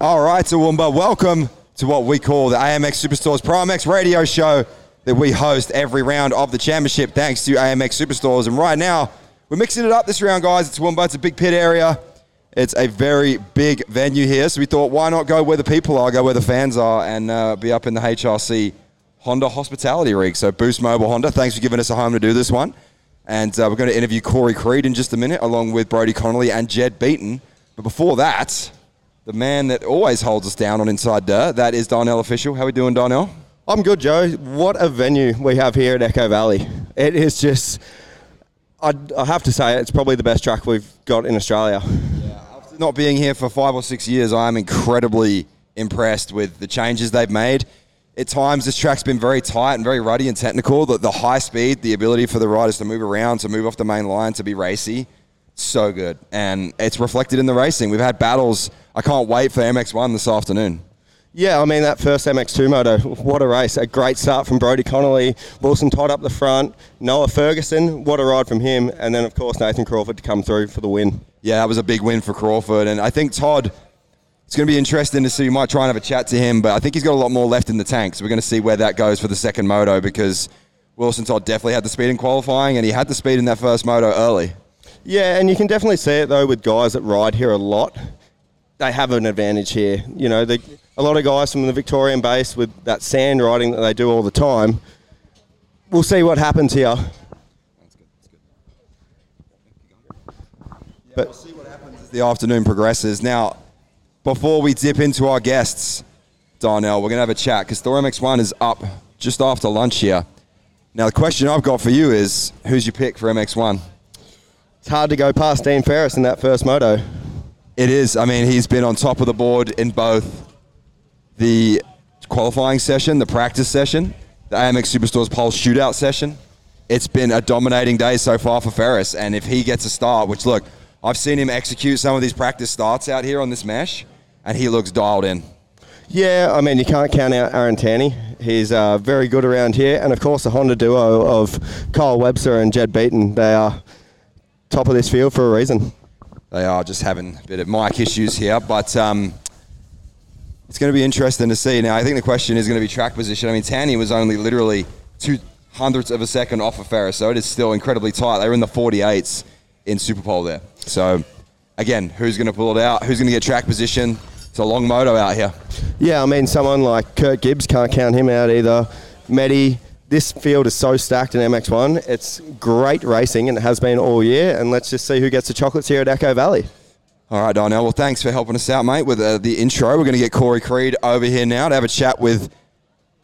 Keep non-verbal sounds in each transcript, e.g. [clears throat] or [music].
All right, Toowoomba, welcome to what we call the AMX Superstores ProMX radio show that we host every round of the championship thanks to AMX Superstores. And right now, we're mixing it up this round, guys. It's Toowoomba, it's a big pit area. It's a very big venue here, so we thought, why not go where the people are, go where the fans are, and uh, be up in the HRC Honda Hospitality Rig. So Boost Mobile Honda, thanks for giving us a home to do this one. And uh, we're going to interview Corey Creed in just a minute, along with Brodie Connolly and Jed Beaton. But before that, the man that always holds us down on Inside Dirt, that is Darnell Official. How are we doing, Darnell? I'm good, Joe. What a venue we have here at Echo Valley. It is just, I, I have to say, it's probably the best track we've got in Australia. After not being here for five or six years, I am incredibly impressed with the changes they've made. At times, this track's been very tight and very ruddy and technical. The, the high speed, the ability for the riders to move around, to move off the main line, to be racy, so good. And it's reflected in the racing. We've had battles. I can't wait for MX1 this afternoon. Yeah, I mean, that first MX2 moto, what a race. A great start from Brodie Connolly. Wilson Todd up the front. Noah Ferguson, what a ride from him. And then, of course, Nathan Crawford to come through for the win. Yeah, that was a big win for Crawford. And I think Todd, it's going to be interesting to see. We might try and have a chat to him, but I think he's got a lot more left in the tank. So we're going to see where that goes for the second moto because Wilson Todd definitely had the speed in qualifying and he had the speed in that first moto early. Yeah, and you can definitely see it, though, with guys that ride here a lot. They have an advantage here. You know, they, a lot of guys from the Victorian base with that sand riding that they do all the time. We'll see what happens here. But we'll see what happens as the afternoon progresses. Now, before we dip into our guests, Darnell, we're going to have a chat because Thor MX1 is up just after lunch here. Now, the question I've got for you is who's your pick for MX1? It's hard to go past Dean Ferris in that first moto. It is. I mean, he's been on top of the board in both the qualifying session, the practice session, the AMX Superstores pole shootout session. It's been a dominating day so far for Ferris. And if he gets a start, which look, I've seen him execute some of these practice starts out here on this mesh, and he looks dialed in. Yeah, I mean, you can't count out Aaron Tanti. He's uh, very good around here. And of course, the Honda duo of Kyle Webster and Jed Beaton, they are top of this field for a reason. They are just having a bit of mic issues here, but um, it's going to be interesting to see. Now, I think the question is going to be track position. I mean, Tanti was only literally two hundredths of a second off of Ferris, so it is still incredibly tight. They were in the 48s in Super Pole there. So, again, who's going to pull it out? Who's going to get track position? It's a long moto out here. Yeah, I mean, someone like Kirk Gibbs can't count him out either. Medi, this field is so stacked in MX1. It's great racing and it has been all year. And let's just see who gets the chocolates here at Echo Valley. All right, Darnell. Well, thanks for helping us out, mate, with uh, the intro. We're going to get Corey Creed over here now to have a chat with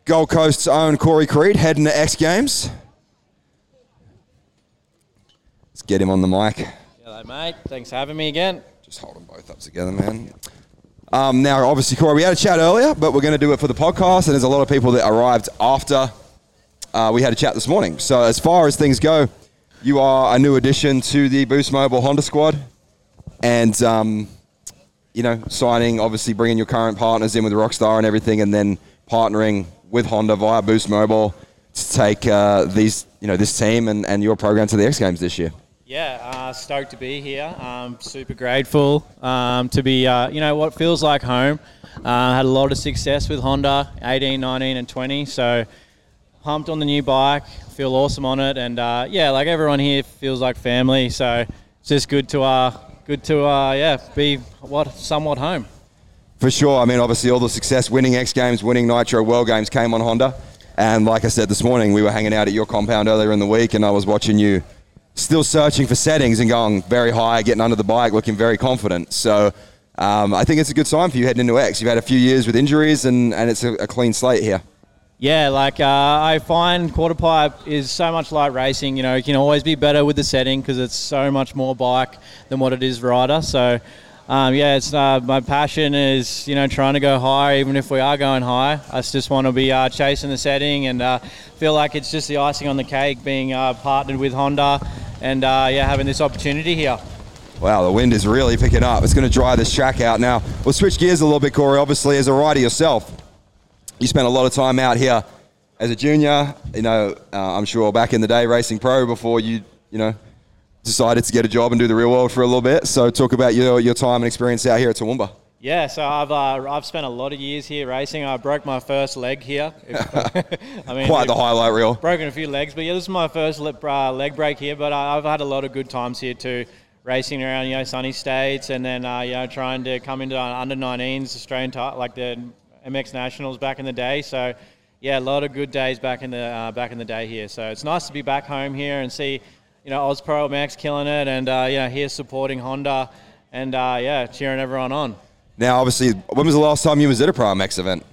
Gold Coast's own Corey Creed, heading to X Games. Let's get him on the mic. Hello, mate. Thanks for having me again. Just hold them both up together, man. Um, now, obviously, Corey, we had a chat earlier, but we're going to do it for the podcast, and there's a lot of people that arrived after uh, we had a chat this morning. So, as far as things go, you are a new addition to the Boost Mobile Honda squad, and um, you know, signing, obviously, bringing your current partners in with Rockstar and everything, and then partnering with Honda via Boost Mobile to take uh, these, you know, this team and, and your program to the X Games this year. Yeah, uh, stoked to be here. Um, super grateful um, to be, uh, you know, what feels like home. Uh, had a lot of success with Honda, 18, 19, and 20. So pumped on the new bike. Feel awesome on it, and uh, yeah, like everyone here feels like family. So it's just good to, uh, good to, uh, yeah, be what somewhat home. For sure. I mean, obviously, all the success winning X Games, winning Nitro World Games came on Honda. And like I said this morning, we were hanging out at your compound earlier in the week, and I was watching you still searching for settings and going very high, getting under the bike, looking very confident. So um, I think it's a good sign for you heading into X. You've had a few years with injuries, and, and it's a, a clean slate here. Yeah, like uh, I find quarter pipe is so much like racing. You know, you can always be better with the setting because it's so much more bike than what it is rider. So, um, yeah, it's uh, my passion is you know trying to go high, even if we are going high. I just want to be uh, chasing the setting and uh, feel like it's just the icing on the cake being uh, partnered with Honda and uh, yeah, having this opportunity here. Wow, the wind is really picking up. It's going to dry this track out now. We'll switch gears a little bit, Corey. Obviously, as a rider yourself, you spent a lot of time out here as a junior. You know, uh, I'm sure back in the day racing pro before you, you know, decided to get a job and do the real world for a little bit. So talk about your, your time and experience out here at Toowoomba. Yeah, so I've uh, I've spent a lot of years here racing. I broke my first leg here. [laughs] [laughs] I mean, quite the highlight reel. Broken a few legs, but yeah, this is my first uh, leg break here. But I've had a lot of good times here too, racing around you know sunny states, and then uh, you know trying to come into under 19s Australian t- like the MX Nationals back in the day. So yeah, a lot of good days back in the uh, back in the day here. So it's nice to be back home here and see you know Oz Pro MX killing it, and uh, you know here supporting Honda, and uh, yeah, cheering everyone on. Now, obviously, when was the last time you was at a Pro MX event?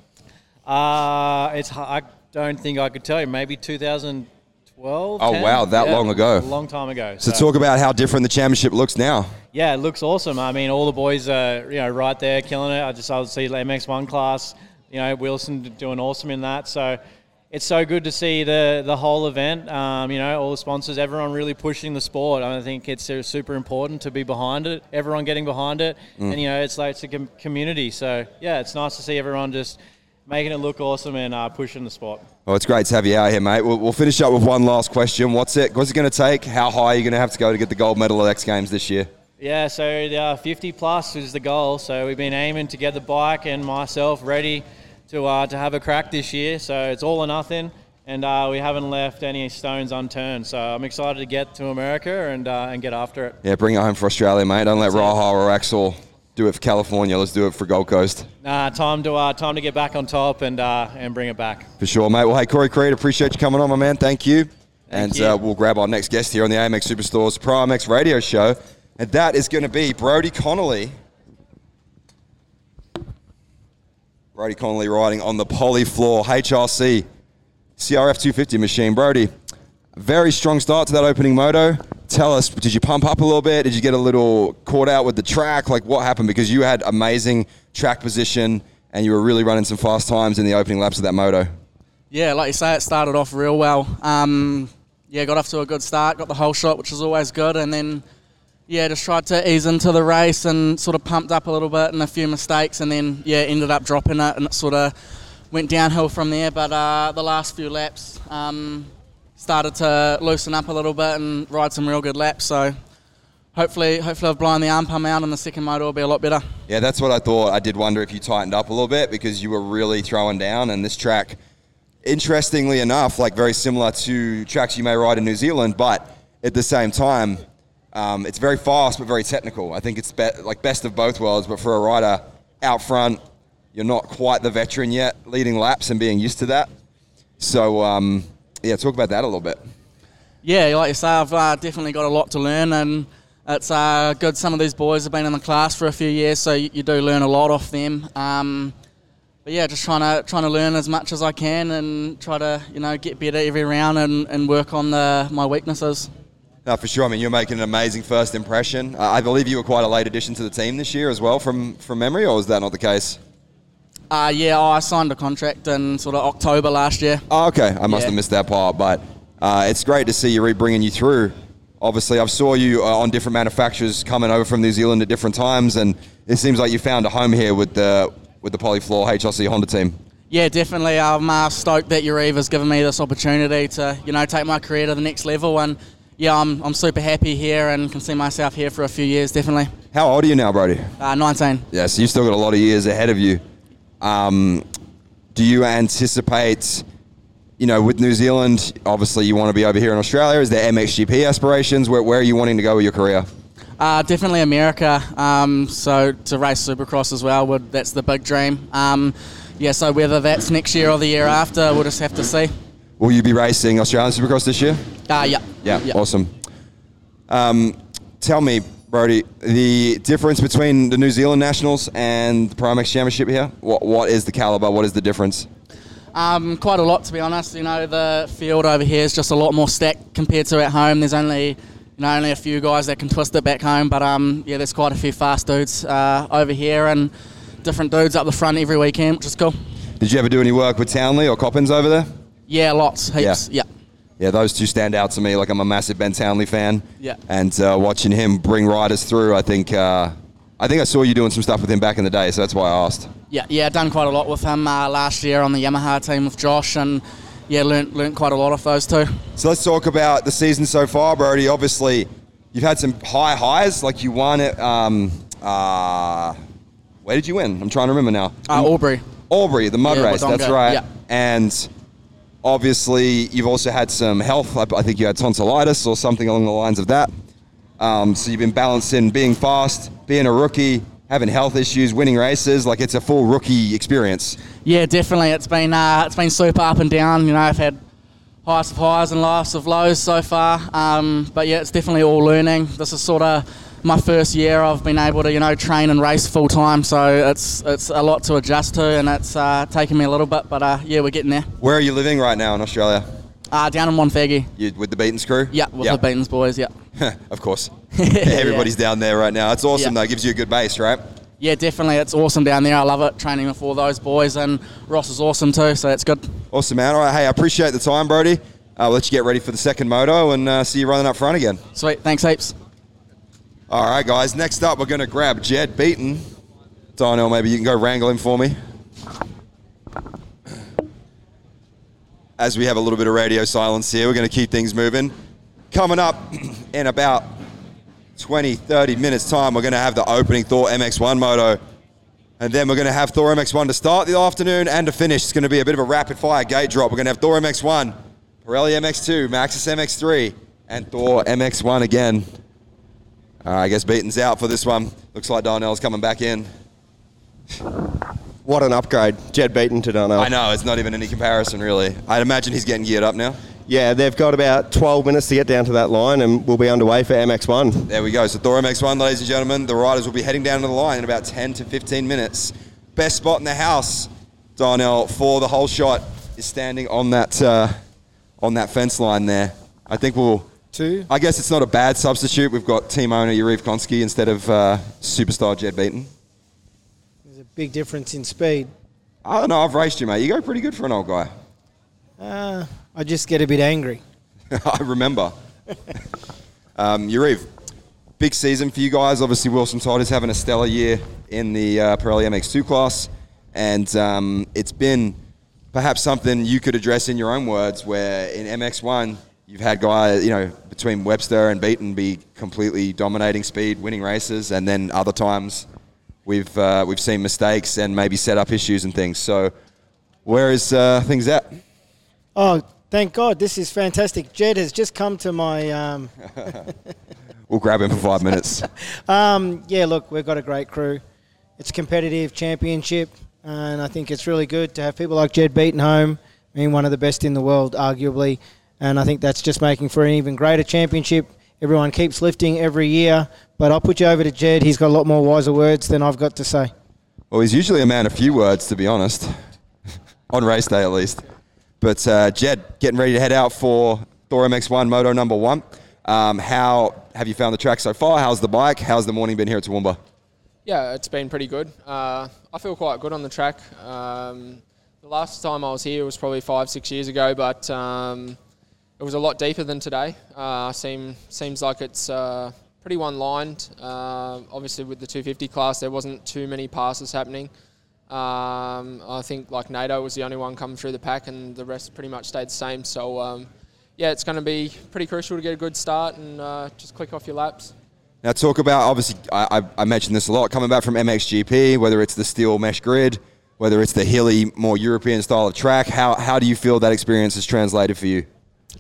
Uh, it's I don't think I could tell you. Maybe 2012. Oh 10? wow, that yeah, long ago. A long time ago. So, so, talk about how different the championship looks now. Yeah, it looks awesome. I mean, all the boys are you know right there killing it. I just I would see MX1 class. You know, Wilson doing awesome in that. So it's so good to see the the whole event. Um, you know, all the sponsors, everyone really pushing the sport. I think it's super important to be behind it. Everyone getting behind it, mm. and you know, it's like it's a com- community. So yeah, it's nice to see everyone just making it look awesome and uh, pushing the sport. Well, it's great to have you out here, mate. We'll, we'll finish up with one last question. What's it? What's it going to take? How high are you going to have to go to get the gold medal at X Games this year? Yeah, so uh, 50 plus is the goal. So we've been aiming to get the bike and myself ready to uh, to have a crack this year. So it's all or nothing, and uh, we haven't left any stones unturned. So I'm excited to get to America and uh, and get after it. Yeah, bring it home for Australia, mate. Don't That's let Raha or Axell do it for California. Let's do it for Gold Coast. Nah, time to uh, time to get back on top and uh, and bring it back. For sure, mate. Well, hey, Corey Creed, appreciate you coming on, my man. Thank you. Thank and you. Uh, we'll grab our next guest here on the AMX Superstores Pro MX Radio Show, and that is going to be Brodie Connolly. Brodie Connolly riding on the Polyfloor HRC CRF 250 machine. Brodie, very strong start to that opening moto. Tell us, did you pump up a little bit? Did you get a little caught out with the track? Like what happened? Because you had amazing track position and you were really running some fast times in the opening laps of that moto. Yeah, like you say, it started off real well. Um, yeah, got off to a good start, got the whole shot, which is always good, and then yeah, just tried to ease into the race and sort of pumped up a little bit and a few mistakes, and then yeah, ended up dropping it, and it sort of went downhill from there. But uh, the last few laps um, started to loosen up a little bit and ride some real good laps. So hopefully, hopefully I've blown the arm pump out, and the second motor will be a lot better. Yeah, that's what I thought. I did wonder if you tightened up a little bit because you were really throwing down, and this track. Interestingly enough, like very similar to tracks you may ride in New Zealand, but at the same time, um, it's very fast but very technical. I think it's be- like best of both worlds. But for a rider out front, you're not quite the veteran yet, leading laps and being used to that. So um, yeah, talk about that a little bit. Yeah, like you say, I've uh, definitely got a lot to learn, and it's uh, good. Some of these boys have been in the class for a few years, so you, you do learn a lot off them. Um, but yeah, just trying to trying to learn as much as I can and try to you know get better every round and, and work on the my weaknesses. No, for sure. I mean, you're making an amazing first impression. Uh, I believe you were quite a late addition to the team this year as well, from from memory, or was that not the case? Uh, yeah, I signed a contract in sort of October last year. Oh, okay. I must yeah. have missed that part, but uh, it's great to see you re bringing you through. Obviously, I've saw you uh, on different manufacturers coming over from New Zealand at different times, and it seems like you found a home here with the with the Polyfloor HRC Honda team. Yeah, definitely. I'm uh, stoked that has given me this opportunity to, you know, take my career to the next level and yeah, I'm, I'm super happy here and can see myself here for a few years, definitely. How old are you now, Brodie? Uh, 19. Yeah, so you've still got a lot of years ahead of you. Um, do you anticipate, you know, with New Zealand, obviously you want to be over here in Australia. Is there MXGP aspirations? Where, where are you wanting to go with your career? Uh, definitely America. Um, so to race Supercross as well, would, that's the big dream. Um, yeah, so whether that's next year or the year after, we'll just have to see. Will you be racing Australian Supercross this year? Uh, yeah. Yeah, yeah. awesome. Um, tell me, Brodie, the difference between the New Zealand Nationals and the Pro MX Championship here? What, what is the caliber? What is the difference? Um, quite a lot, to be honest. You know, the field over here is just a lot more stacked compared to at home. There's only, you know, only a few guys that can twist it back home, but um, yeah, there's quite a few fast dudes uh, over here and different dudes up the front every weekend, which is cool. Did you ever do any work with Townley or Coppins over there? Yeah, lots, heaps. Yeah. yeah. Yeah, those two stand out to me. Like I'm a massive Ben Townley fan. Yeah. And uh, watching him bring riders through, I think uh, I think I saw you doing some stuff with him back in the day, so that's why I asked. Yeah, yeah, done quite a lot with him uh, last year on the Yamaha team with Josh, and yeah, learnt learnt quite a lot of those two. So let's talk about the season so far, Brodie. Obviously, you've had some high highs, like you won it. Um, uh, Where did you win? I'm trying to remember now. Uh, Aubrey. Aubrey, the mud Yeah, race. That's right. yeah. And obviously, you've also had some health. I, think you had tonsillitis or something along the lines of that. Um, so you've been balancing being fast, being a rookie, having health issues, winning races. Like it's a full rookie experience. Yeah, definitely. It's been uh, it's been super up and down. You know, I've had highs of highs and lows of lows so far. Um, but yeah, it's definitely all learning. This is sort of my first year. I've been able to you know train and race full time, so it's it's a lot to adjust to, and it's uh, taken me a little bit. But uh, yeah, we're getting there. Where are you living right now in Australia? Uh, down in Wonthaggi. You with the Beatons crew? Yeah, with the Beatons boys. Yeah. [laughs] of course. [laughs] Everybody's down there right now. It's awesome Yeah. though. Gives you a good base, right? Yeah, definitely. It's awesome down there. I love it training with all those boys, and Ross is awesome too. So it's good. Awesome, man. All right, hey, I appreciate the time, Brodie. I'll let you get ready for the second moto and uh, see you running up front again. Sweet. Thanks heaps. All right, guys. Next up, we're going to grab Jed Beaton. Darnell, maybe you can go wrangle him for me. As we have a little bit of radio silence here, we're going to keep things moving. Coming up [clears throat] in about 20, 30 minutes' time, we're going to have the opening Thor MX1 moto. And then we're going to have Thor MX1 to start the afternoon and to finish. It's going to be a bit of a rapid fire gate drop. We're going to have Thor MX1, Pirelli MX2, Maxxis MX3, and Thor MX1 again. Uh, I guess Beaton's out for this one. Looks like Darnell's coming back in. What an upgrade. Jed Beaton to Darnell. I know, it's not even any comparison, really. I'd imagine he's getting geared up now. Yeah, they've got about 12 minutes to get down to that line and we'll be underway for MX1. There we go. So Thor MX1, ladies and gentlemen, the riders will be heading down to the line in about 10 to 15 minutes. Best spot in the house, Darnell, for the whole shot is standing on that uh, on that fence line there. I think we'll. Two. I guess it's not a bad substitute. We've got team owner Yarrive Konsky instead of uh, superstar Jed Beaton. There's a big difference in speed. I don't know. I've raced you, mate. You go pretty good for an old guy. Uh, I just get a bit angry. [laughs] I remember. [laughs] um, Yarrive, big season for you guys. Obviously, Wilson Todd is having a stellar year in the uh, Pirelli MX2 class, and um, it's been perhaps something you could address in your own words. Where in MX1, you've had guys, you know, between Webster and Beaton be completely dominating speed, winning races, and then other times we've uh, we've seen mistakes and maybe set up issues and things. So, where is uh, things at? Oh, thank God. This is fantastic. Jed has just come to my. Um, [laughs] We'll grab him for five minutes. [laughs] um, yeah, look, we've got a great crew. It's a competitive championship, and I think it's really good to have people like Jed Beaton home, being one of the best in the world, arguably. And I think that's just making for an even greater championship. Everyone keeps lifting every year, but I'll put you over to Jed. He's got a lot more wiser words than I've got to say. Well, he's usually a man of few words, to be honest, [laughs] on race day at least. But uh, Jed, getting ready to head out for Thor MX1 Moto number one. Um, how have you found the track so far? How's the bike? How's the morning been here at Toowoomba? Yeah, it's been pretty good. Uh, I feel quite good on the track. Um, the last time I was here was probably five, six years ago, but um, it was a lot deeper than today. Uh, seem, seems like it's uh, pretty one-lined. Uh, obviously, with the 250 class, there wasn't too many passes happening. Um, I think like NATO was the only one coming through the pack, and the rest pretty much stayed the same. So um, yeah, it's going to be pretty crucial to get a good start and uh, just click off your laps. Now, talk about obviously, I, I, I mentioned this a lot coming back from MXGP, whether it's the steel mesh grid, whether it's the hilly, more European style of track. How, how do you feel that experience has translated for you?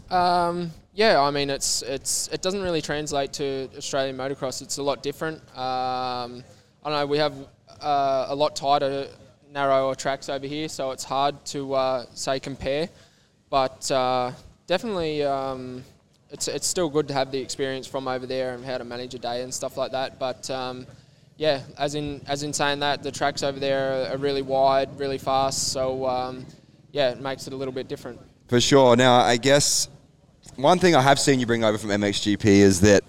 Um, yeah, I mean it's it's it doesn't really translate to Australian motocross. It's a lot different. Um, I don't know. We have uh, a lot tighter, narrower tracks over here, so it's hard to uh, say compare. But uh, definitely, um, it's it's still good to have the experience from over there and how to manage a day and stuff like that. But um, yeah, as in as in saying that, the tracks over there are, are really wide, really fast. So um, yeah, it makes it a little bit different. For sure. Now, I guess one thing I have seen you bring over from MXGP is that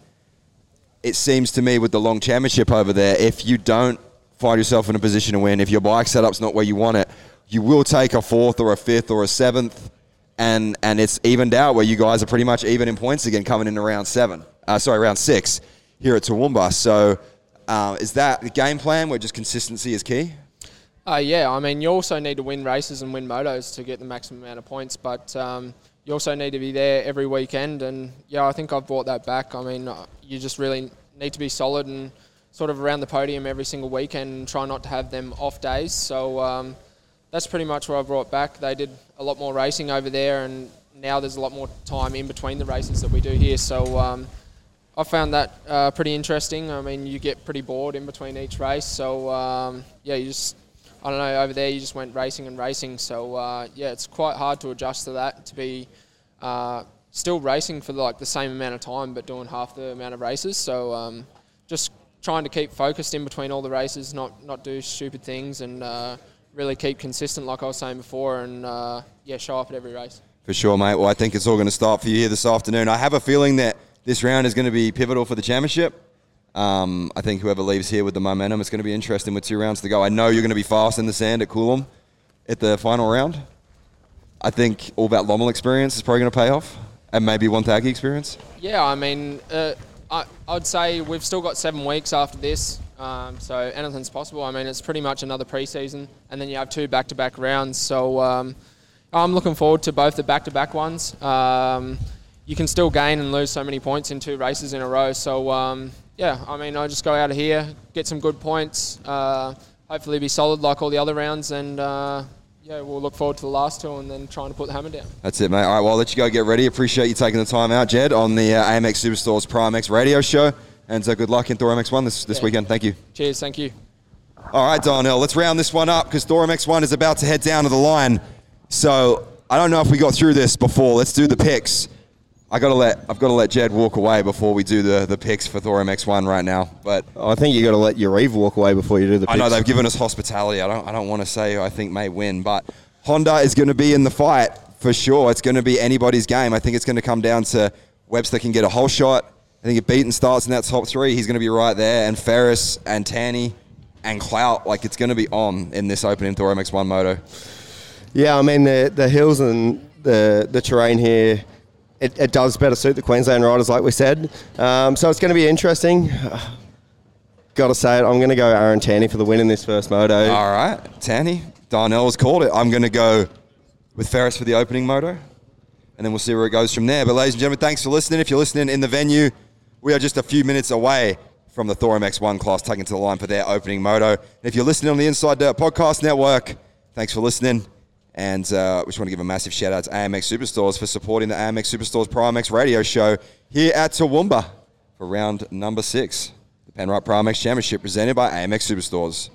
it seems to me with the long championship over there, if you don't find yourself in a position to win, if your bike setup's not where you want it, you will take a fourth or a fifth or a seventh, and and it's evened out where you guys are pretty much even in points again coming into round seven. Uh, sorry, round six here at Toowoomba. So uh, is that the game plan where just consistency is key? Uh, yeah, I mean, you also need to win races and win motos to get the maximum amount of points, but um, you also need to be there every weekend. And yeah, I think I've brought that back. I mean, uh, you just really need to be solid and sort of around the podium every single weekend and try not to have them off days. So um, that's pretty much what I brought back. They did a lot more racing over there, and now there's a lot more time in between the races that we do here. So um, I found that uh, pretty interesting. I mean, you get pretty bored in between each race. So um, yeah, you just I don't know over there you just went racing and racing. So uh, yeah, it's quite hard to adjust to that to be. Uh, still racing for like the same amount of time, but doing half the amount of races. So um, just trying to keep focused in between all the races, not not do stupid things, and uh, really keep consistent, like I was saying before, and uh, yeah, show up at every race. For sure, mate. Well, I think it's all going to start for you here this afternoon. I have a feeling that this round is going to be pivotal for the championship. Um, I think whoever leaves here with the momentum, it's going to be interesting with two rounds to go. I know you're going to be fast in the sand at Coolum at the final round. I think all that Lommel experience is probably going to pay off, and maybe one Wonthaggi experience. Yeah, I mean, uh, I, I'd say we've still got seven weeks after this, um, so anything's possible. I mean, it's pretty much another preseason, and then you have two back-to-back rounds. So um, I'm looking forward to both the back-to-back ones. Um, you can still gain and lose so many points in two races in a row. So um, yeah, I mean, I just go out of here, get some good points, uh, hopefully be solid like all the other rounds, and. Uh, yeah, we'll look forward to the last two and then trying to put the hammer down. That's it, mate. All right, well, I'll let you go get ready. Appreciate you taking the time out, Jed, on the uh, AMX Superstores ProMX radio show. And so good luck in Thor MX1 this, this Yeah. weekend. Thank you. Cheers, thank you. All right, Darnell, let's round this one up because Thor MX1 is about to head down to the line. So I don't know if we got through this before. Let's do the picks. I gotta let I've got to let Jed walk away before we do the, the picks for Thor MX1 right now. But I think you got to let Yarrive walk away before you do the. Picks. I know they've given us hospitality. I don't I don't want to say who I think may win, but Honda is going to be in the fight for sure. It's going to be anybody's game. I think it's going to come down to Webster can get a whole shot. I think if Beaton starts in that top three, he's going to be right there. And Ferris and Tanti and Clout, like it's going to be on in this opening Thor MX1 moto. Yeah, I mean the the hills and the the terrain here, it, it does better suit the Queensland riders, like we said. Um, so it's going to be interesting. [sighs] Got to say it, I'm going to go Aaron Tanti for the win in this first moto. All right, Tanti, Darnell has called it. I'm going to go with Ferris for the opening moto, and then we'll see where it goes from there. But ladies and gentlemen, thanks for listening. If you're listening in the venue, we are just a few minutes away from the Thor MX1 class taking to the line for their opening moto. And if you're listening on the Inside Dirt Podcast Network, thanks for listening. And uh, we just want to give a massive shout out to AMX Superstores for supporting the AMX Superstores ProMX radio show here at Toowoomba for round number six, the Penrite ProMX Championship presented by AMX Superstores.